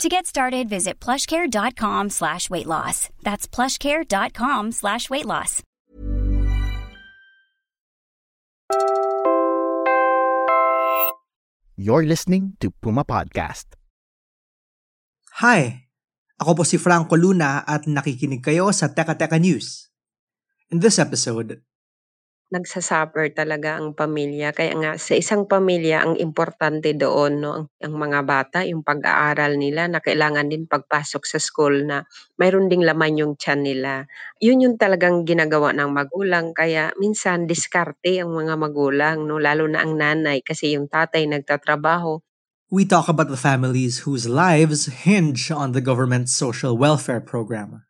To get started, visit plushcare.com slash weight loss. That's plushcare.com slash weight loss. You're listening to Puma Podcast. Hi! Ako po si Franco Luna at nakikinig kayo sa Teka Teka News. In this episode, nagsasuffer talaga ang pamilya. Kaya nga sa isang pamilya ang importante doon 'no, ang ang mga bata yung pag-aaral nila na kailangan din pagpasok sa school na mayroon ding laman yung tiyan nila. Yun yung talagang ginagawa ng magulang kaya minsan diskarte ang mga magulang 'no, lalo na ang nanay kasi yung tatay nagtatrabaho. we talk about the families whose lives hinge on the government's social welfare program.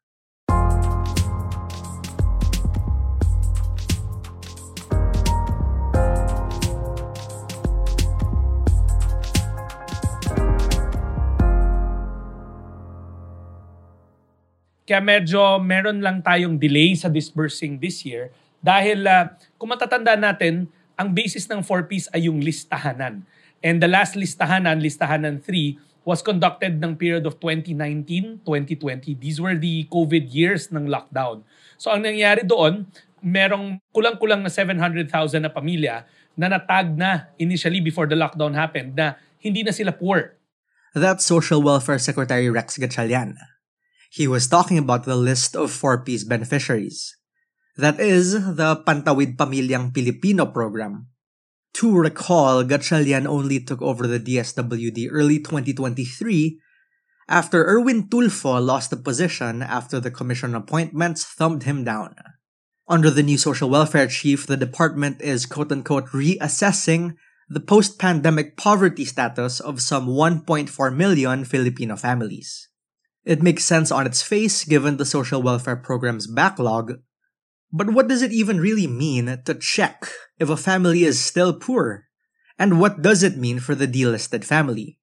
Kaya medyo meron lang tayong delay sa disbursing this year dahil uh, kung matatanda natin, ang basis ng 4Ps ay yung listahanan. And the last listahanan, listahanan 3, was conducted ng period of 2019-2020. These were the COVID years ng lockdown. So ang nangyari doon, merong kulang-kulang na 700,000 na pamilya na natag na initially before the lockdown happened na hindi na sila poor. That's Social Welfare Secretary Rex Gatchalian. He was talking about the list of 4Ps beneficiaries. That is, the Pantawid Pamilyang Pilipino program. To recall, Gatchalian only took over the DSWD early 2023 after Erwin Tulfo lost the position after the commission appointments thumbed him down. Under the new social welfare chief, the department is quote unquote reassessing the post pandemic poverty status of some 1.4 million Filipino families. It makes sense on its face given the social welfare program's backlog. But what does it even really mean to check if a family is still poor? And what does it mean for the delisted family?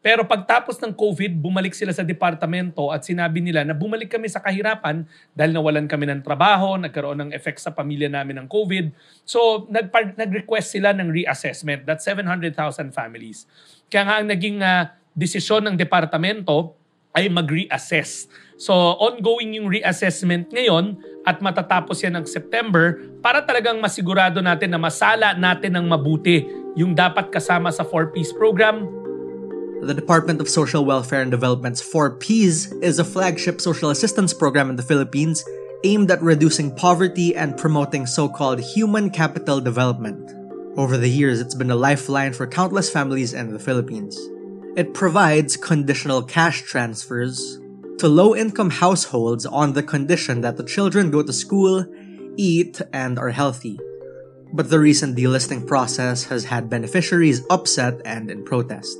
Pero pagtapos ng COVID, bumalik sila sa departamento at sinabi nila na bumalik kami sa kahirapan dahil nawalan kami ng trabaho, nagkaroon ng effect sa pamilya namin ng COVID. So, nag nag-request sila ng reassessment. That's 700,000 families. Kaya nga ang naging uh, desisyon ng departamento ay mag-reassess. So, ongoing yung reassessment ngayon at matatapos yan ng September para talagang masigurado natin na masala natin ng mabuti yung dapat kasama sa 4Ps program. The Department of Social Welfare and Development's 4Ps is a flagship social assistance program in the Philippines aimed at reducing poverty and promoting so-called human capital development. Over the years, it's been a lifeline for countless families in the Philippines. It provides conditional cash transfers to low income households on the condition that the children go to school, eat, and are healthy. But the recent delisting process has had beneficiaries upset and in protest.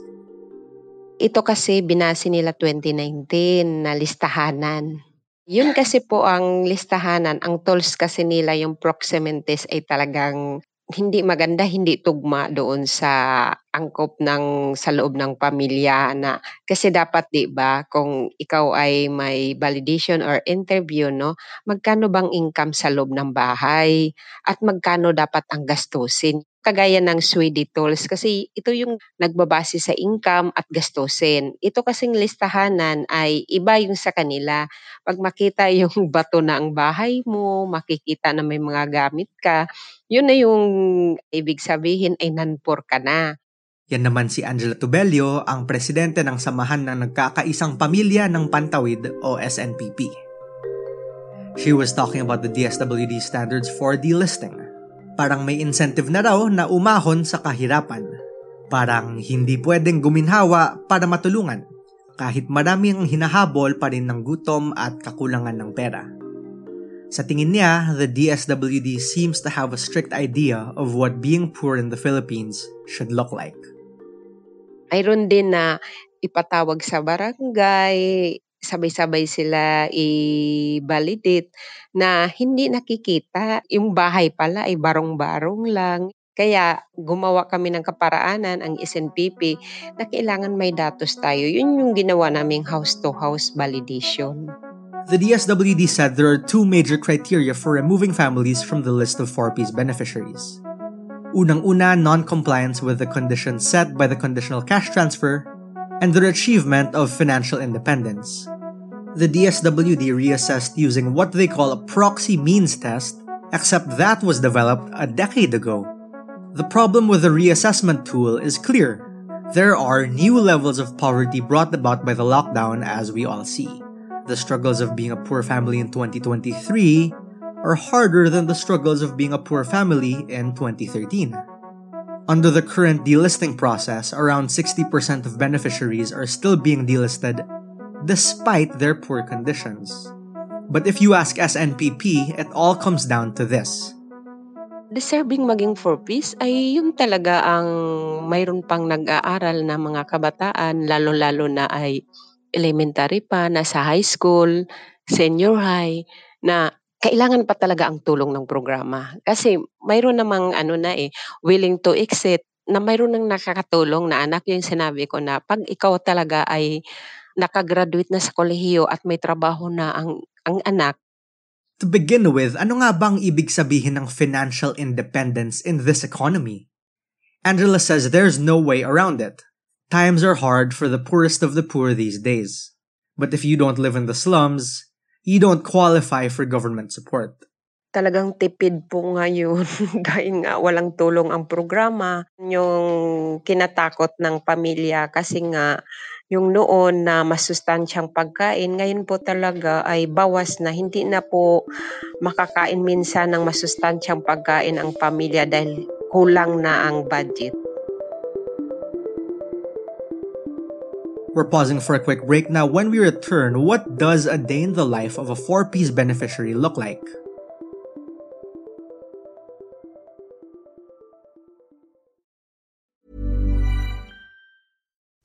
Ito kasi binasi nila 2019 na listahanan. Yun kasi po ang listahanan, ang tools kasi nila yung proximities ay talagang hindi maganda, hindi tugma doon sa angkop ng sa loob ng pamilya na kasi dapat 'di ba kung ikaw ay may validation or interview 'no, magkano bang income sa loob ng bahay at magkano dapat ang gastusin. Kagaya ng Swede Tools kasi ito yung nagbabase sa income at gastusin. Ito kasing listahanan ay iba yung sa kanila. Pag makita yung bato na ang bahay mo, makikita na may mga gamit ka, yun na yung ibig sabihin ay nanpor ka na. Yan naman si Angela Tubelio, ang presidente ng Samahan ng Nagkakaisang Pamilya ng Pantawid o SNPP. She was talking about the DSWD standards for delisting parang may incentive na raw na umahon sa kahirapan. Parang hindi pwedeng guminhawa para matulungan kahit maraming hinahabol pa rin ng gutom at kakulangan ng pera. Sa tingin niya, the DSWD seems to have a strict idea of what being poor in the Philippines should look like. Mayroon din na ipatawag sa barangay, sabay-sabay sila i-validate na hindi nakikita. Yung bahay pala ay barong-barong lang. Kaya gumawa kami ng kaparaanan ang SNPP na kailangan may datos tayo. Yun yung ginawa naming house-to-house validation. The DSWD said there are two major criteria for removing families from the list of 4Ps beneficiaries. Unang-una, non-compliance with the conditions set by the conditional cash transfer and their achievement of financial independence. The DSWD reassessed using what they call a proxy means test, except that was developed a decade ago. The problem with the reassessment tool is clear. There are new levels of poverty brought about by the lockdown, as we all see. The struggles of being a poor family in 2023 are harder than the struggles of being a poor family in 2013. Under the current delisting process, around 60% of beneficiaries are still being delisted despite their poor conditions. But if you ask SNPP, it all comes down to this. Deserving maging for peace ay yung talaga ang mayroon pang nag-aaral na mga kabataan, lalo-lalo na ay elementary pa, nasa high school, senior high, na kailangan pa talaga ang tulong ng programa. Kasi mayroon namang ano na eh, willing to exit na mayroon nang nakakatulong na anak yung sinabi ko na pag ikaw talaga ay nakagraduate na sa kolehiyo at may trabaho na ang, ang anak. To begin with, ano nga bang ibig sabihin ng financial independence in this economy? Angela says there's no way around it. Times are hard for the poorest of the poor these days. But if you don't live in the slums, you don't qualify for government support. Talagang tipid po ngayon dahil nga walang tulong ang programa. Yung kinatakot ng pamilya kasi nga yung noon na masustansyang pagkain, ngayon po talaga ay bawas na hindi na po makakain minsan ng masustansyang pagkain ang pamilya dahil kulang na ang budget. We're pausing for a quick break now. When we return, what does a day in the life of a four piece beneficiary look like?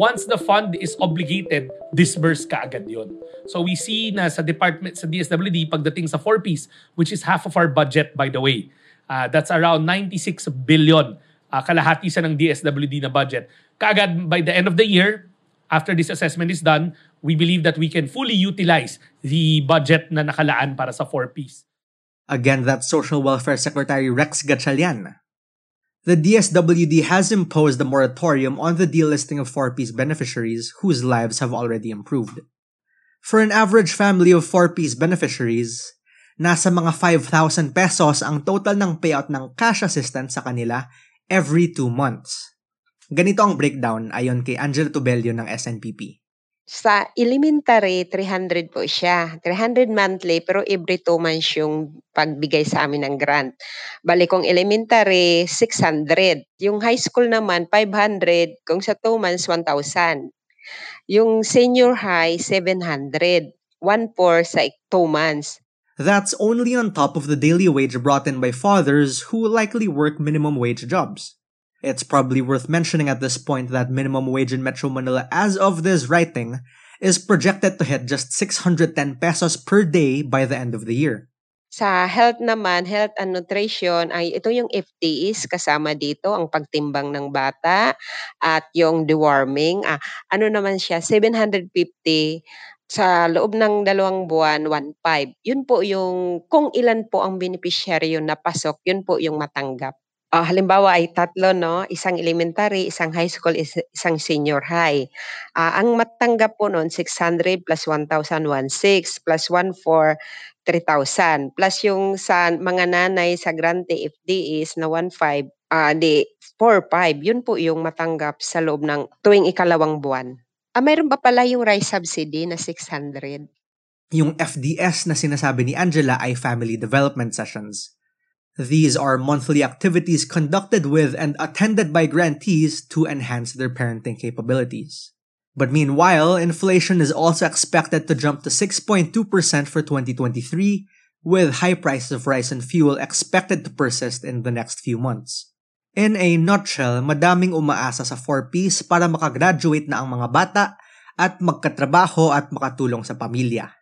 once the fund is obligated, disburse ka agad yun. So we see na sa department, sa DSWD, pagdating sa 4Ps, which is half of our budget by the way, uh, that's around 96 billion uh, kalahati sa ng DSWD na budget. Kaagad by the end of the year, after this assessment is done, we believe that we can fully utilize the budget na nakalaan para sa 4Ps. Again, that's Social Welfare Secretary Rex Gatchalian. The DSWD has imposed a moratorium on the delisting of 4Ps beneficiaries whose lives have already improved. For an average family of 4Ps beneficiaries, nasa mga 5,000 pesos ang total ng payout ng cash assistance sa kanila every 2 months. Ganito ang breakdown ayon kay Angela Tubelio ng SNPP. Sa elementary, 300 po siya. 300 monthly, pero every 2 months yung pagbigay sa amin ng grant. Bali, kung elementary, 600. Yung high school naman, 500. Kung sa 2 months, 1,000. Yung senior high, 700. 1,4 sa 2 months. That's only on top of the daily wage brought in by fathers who likely work minimum wage jobs. It's probably worth mentioning at this point that minimum wage in Metro Manila as of this writing is projected to hit just 610 pesos per day by the end of the year. Sa health naman, health and nutrition ay ito yung FTEs kasama dito ang pagtimbang ng bata at yung deworming. Ah, ano naman siya 750 sa loob ng dalawang buwan 1.5. Yun po yung kung ilan po ang beneficiaryo na pasok, yun po yung matanggap. Ah, halimbawa ay tatlo 'no, isang elementary, isang high school, is isang senior high. Ah, ang matanggap po nun 600 plus 1,000, 1,600 plus 1,400, 3,000 plus yung sa mga nanay sa grante FDEs na 1,500, ah, di 4,500 yun po yung matanggap sa loob ng tuwing ikalawang buwan. Ah, mayro'n pa pala yung rice subsidy na 600. Yung FDS na sinasabi ni Angela ay Family Development Sessions. These are monthly activities conducted with and attended by grantees to enhance their parenting capabilities. But meanwhile, inflation is also expected to jump to 6.2% for 2023, with high prices of rice and fuel expected to persist in the next few months. In a nutshell, madaming umaasa sa 4Ps para makagraduate na ang mga bata at magkatrabaho at makatulong sa pamilya.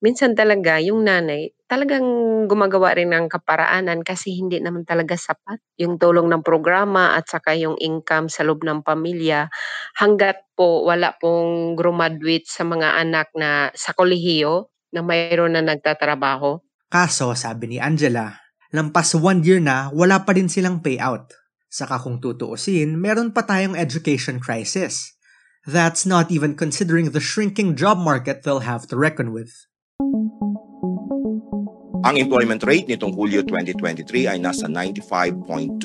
Minsan talaga yung nanay talagang gumagawa rin ng kaparaanan kasi hindi naman talaga sapat yung tulong ng programa at saka yung income sa loob ng pamilya hangga't po wala pong graduate sa mga anak na sa kolehiyo na mayroon na nagtatrabaho. Kaso, sabi ni Angela, lampas one year na wala pa din silang payout. Saka kung tutuusin, meron pa tayong education crisis. That's not even considering the shrinking job market they'll have to reckon with. Ang employment rate nitong Hulyo 2023 ay nasa 95.2%.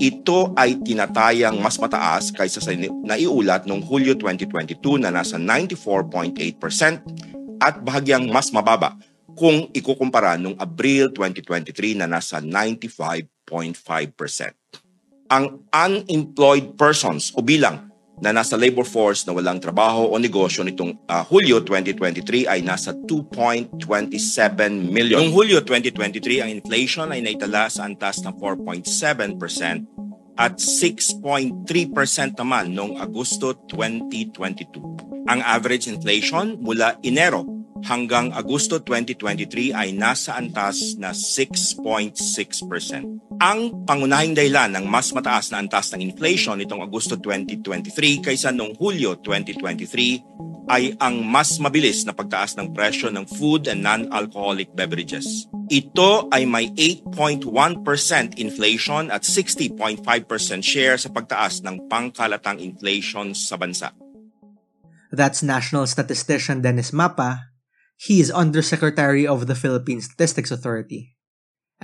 Ito ay tinatayang mas mataas kaysa sa naiulat noong Hulyo 2022 na nasa 94.8% at bahagyang mas mababa kung ikukumpara noong Abril 2023 na nasa 95.5%. Ang unemployed persons o bilang na nasa labor force na walang trabaho o negosyo nitong uh, Hulyo 2023 ay nasa 2.27 million. Noong Hulyo 2023, ang inflation ay naitala sa antas ng 4.7% at 6.3% naman noong Agosto 2022. Ang average inflation mula Enero hanggang Agosto 2023 ay nasa antas na 6.6%. Ang pangunahing dahilan ng mas mataas na antas ng inflation nitong Agosto 2023 kaysa noong Hulyo 2023 ay ang mas mabilis na pagtaas ng presyo ng food and non-alcoholic beverages. Ito ay may 8.1% inflation at 60.5% share sa pagtaas ng pangkalatang inflation sa bansa. That's National Statistician Dennis Mapa He is Undersecretary of the Philippine Statistics Authority.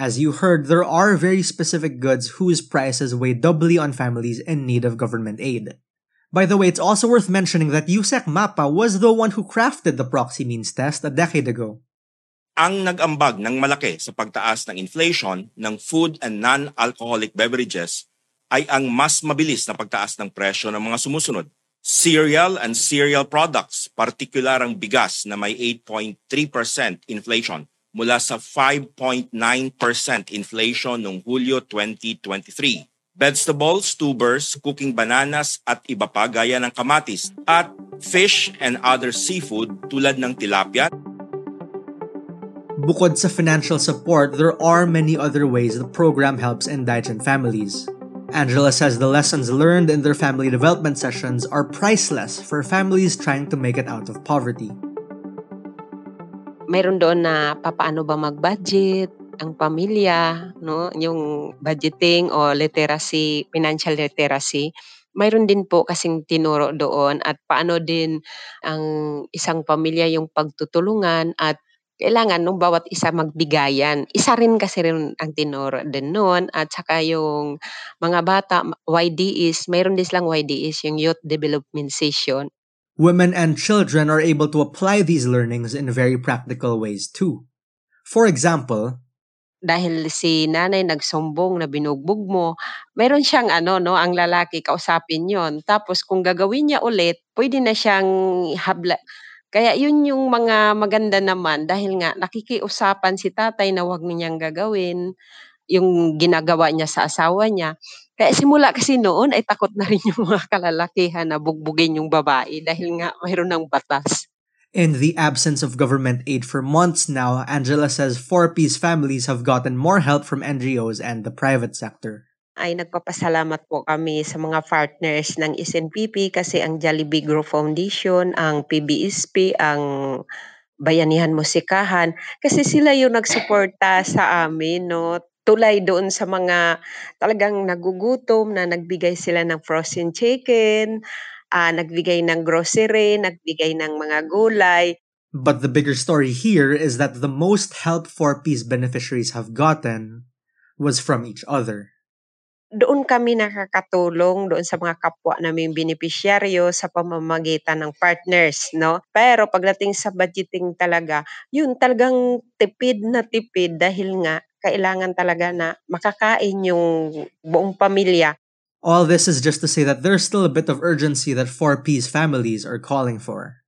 As you heard, there are very specific goods whose prices weigh doubly on families in need of government aid. By the way, it's also worth mentioning that Yusek Mapa was the one who crafted the proxy means test a decade ago. Ang nag-ambag ng malaki sa pagtaas ng inflation ng food and non-alcoholic beverages ay ang mas mabilis na pagtaas ng presyo ng mga sumusunod cereal and cereal products, partikular ang bigas na may 8.3% inflation mula sa 5.9% inflation noong Hulyo 2023. Vegetables, tubers, cooking bananas at iba pa gaya ng kamatis at fish and other seafood tulad ng tilapia. Bukod sa financial support, there are many other ways the program helps indigent families. Angela says the lessons learned in their family development sessions are priceless for families trying to make it out of poverty. Mayroon doon na papaano ba mag-budget ang pamilya, no? Yung budgeting o literacy, financial literacy. Mayroon din po kasing tinuro doon at paano din ang isang pamilya yung pagtutulungan at kailangan nung bawat isa magbigayan. Isa rin kasi rin ang tinuro din noon at saka yung mga bata, YDs, mayroon din silang YDs, yung Youth Development Session. Women and children are able to apply these learnings in very practical ways too. For example, dahil si nanay nagsumbong na binugbog mo, meron siyang ano, no, ang lalaki kausapin yon. Tapos kung gagawin niya ulit, pwede na siyang habla, kaya yun yung mga maganda naman dahil nga nakikiusapan si tatay na wag niyang gagawin yung ginagawa niya sa asawa niya. Kaya simula kasi noon ay takot na rin yung mga kalalakihan na bugbugin yung babae dahil nga mayroon ng batas. In the absence of government aid for months now, Angela says 4P's families have gotten more help from NGOs and the private sector. Ay nagpapasalamat po kami sa mga partners ng SNPP kasi ang Jollibee Group Foundation, ang PBSP, ang Bayanihan Musikahan kasi sila yung nagsuporta sa amin no tulay doon sa mga talagang nagugutom na nagbigay sila ng frozen chicken, uh, nagbigay ng grocery, nagbigay ng mga gulay. But the bigger story here is that the most help 4P's beneficiaries have gotten was from each other. Doon kami nakakatulong doon sa mga kapwa naming benepisyaryo sa pamamagitan ng partners, no? Pero pagdating sa budgeting talaga, yun talagang tipid na tipid dahil nga kailangan talaga na makakain yung buong pamilya. All this is just to say that there's still a bit of urgency that 4P's families are calling for.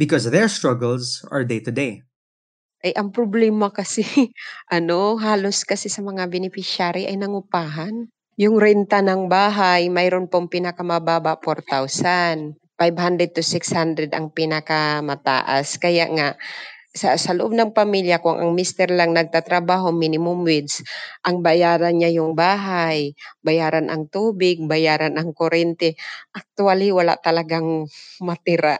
Because their struggles are day to day. Ay ang problema kasi ano, halos kasi sa mga beneficiary ay nangupahan. Yung renta ng bahay, mayroon pong pinakamababa 4,000. 500 to 600 ang pinakamataas. Kaya nga, sa, sa loob ng pamilya, kung ang mister lang nagtatrabaho, minimum wage, ang bayaran niya yung bahay, bayaran ang tubig, bayaran ang kurente, actually wala talagang matira.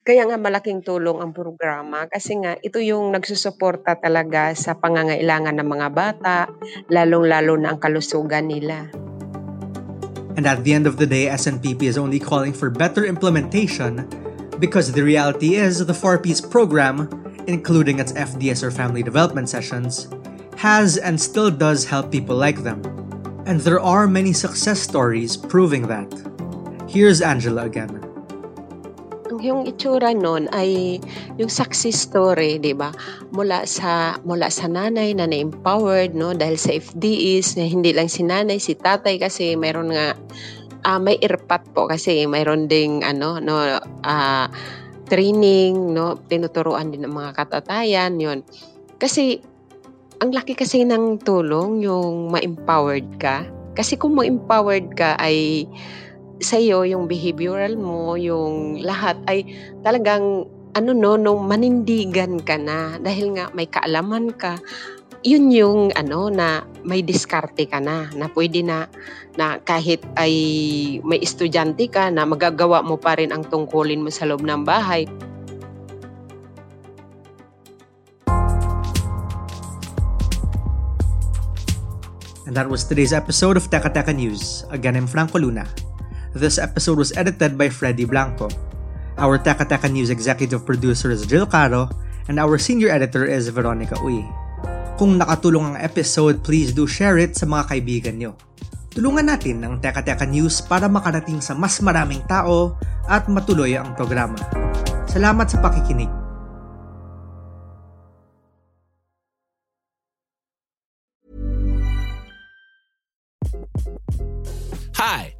Kaya nga malaking tulong ang programa kasi nga ito yung nagsusuporta talaga sa pangangailangan ng mga bata, lalong-lalo na ang kalusugan nila. And at the end of the day, SNPP is only calling for better implementation because the reality is the 4Ps program including its FDS or family development sessions, has and still does help people like them. And there are many success stories proving that. Here's Angela again. Yung itsura nun ay yung success story, 'di ba? Mula sa mula sa nanay na na-empowered no dahil sa FDEs na hindi lang si nanay, si tatay kasi mayroon nga uh, may irpat po kasi mayroon ding ano no uh, training, no? Tinuturuan din ng mga katatayan, yon Kasi, ang laki kasi ng tulong yung ma-empowered ka. Kasi kung ma-empowered ka ay sa iyo yung behavioral mo, yung lahat ay talagang ano no, no manindigan ka na dahil nga may kaalaman ka yun yung ano na may diskarte ka na na pwede na na kahit ay may estudyante ka na magagawa mo pa rin ang tungkulin mo sa loob ng bahay. And that was today's episode of Teka Teka News. Again, I'm Franco Luna. This episode was edited by Freddy Blanco. Our Teka Teka News executive producer is Jill Caro, and our senior editor is Veronica Uy. Kung nakatulong ang episode, please do share it sa mga kaibigan nyo. Tulungan natin ang Teka Teka News para makarating sa mas maraming tao at matuloy ang programa. Salamat sa pakikinig. Hi,